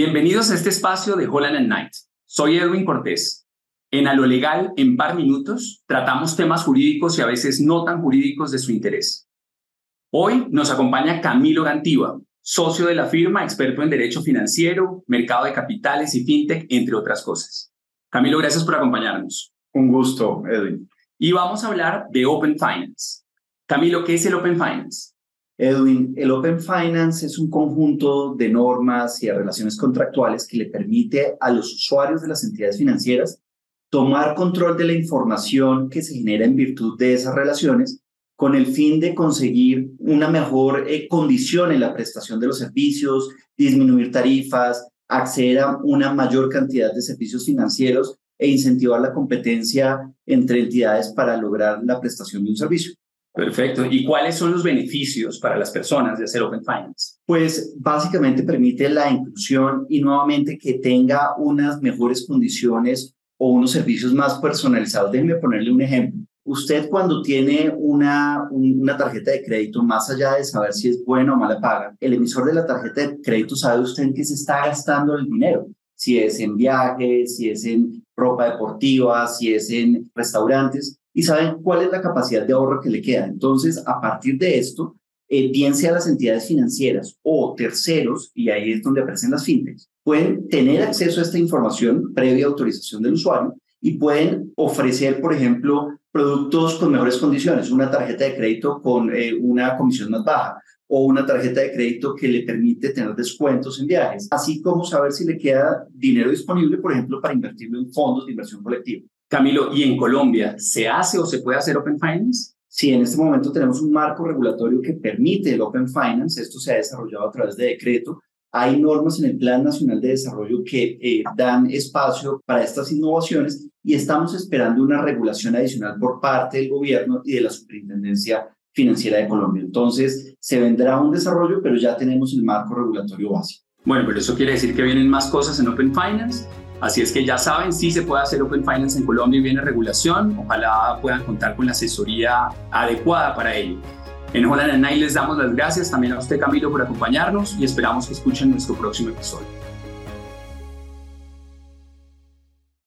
Bienvenidos a este espacio de Holland Night. Soy Edwin Cortés. En A lo Legal, en par minutos, tratamos temas jurídicos y a veces no tan jurídicos de su interés. Hoy nos acompaña Camilo Gantiva, socio de la firma, experto en derecho financiero, mercado de capitales y fintech, entre otras cosas. Camilo, gracias por acompañarnos. Un gusto, Edwin. Y vamos a hablar de Open Finance. Camilo, ¿qué es el Open Finance? Edwin, el Open Finance es un conjunto de normas y de relaciones contractuales que le permite a los usuarios de las entidades financieras tomar control de la información que se genera en virtud de esas relaciones con el fin de conseguir una mejor eh, condición en la prestación de los servicios, disminuir tarifas, acceder a una mayor cantidad de servicios financieros e incentivar la competencia entre entidades para lograr la prestación de un servicio. Perfecto. ¿Y cuáles son los beneficios para las personas de hacer Open Finance? Pues básicamente permite la inclusión y nuevamente que tenga unas mejores condiciones o unos servicios más personalizados. Déjenme ponerle un ejemplo. Usted cuando tiene una, una tarjeta de crédito, más allá de saber si es buena o mala paga, el emisor de la tarjeta de crédito sabe usted en qué se está gastando el dinero. Si es en viajes, si es en ropa deportiva, si es en restaurantes y saben cuál es la capacidad de ahorro que le queda. Entonces, a partir de esto, eh, bien sea las entidades financieras o terceros, y ahí es donde aparecen las fintechs, pueden tener acceso a esta información previa autorización del usuario y pueden ofrecer, por ejemplo, productos con mejores condiciones, una tarjeta de crédito con eh, una comisión más baja o una tarjeta de crédito que le permite tener descuentos en viajes, así como saber si le queda dinero disponible, por ejemplo, para invertirlo en fondos de inversión colectiva. Camilo, ¿y en Colombia se hace o se puede hacer Open Finance? Sí, en este momento tenemos un marco regulatorio que permite el Open Finance. Esto se ha desarrollado a través de decreto. Hay normas en el Plan Nacional de Desarrollo que eh, dan espacio para estas innovaciones y estamos esperando una regulación adicional por parte del gobierno y de la Superintendencia Financiera de Colombia. Entonces, se vendrá un desarrollo, pero ya tenemos el marco regulatorio básico. Bueno, pero eso quiere decir que vienen más cosas en Open Finance Así es que ya saben, sí se puede hacer Open Finance en Colombia y viene regulación. Ojalá puedan contar con la asesoría adecuada para ello. En Holland Night les damos las gracias también a usted, Camilo, por acompañarnos y esperamos que escuchen nuestro próximo episodio.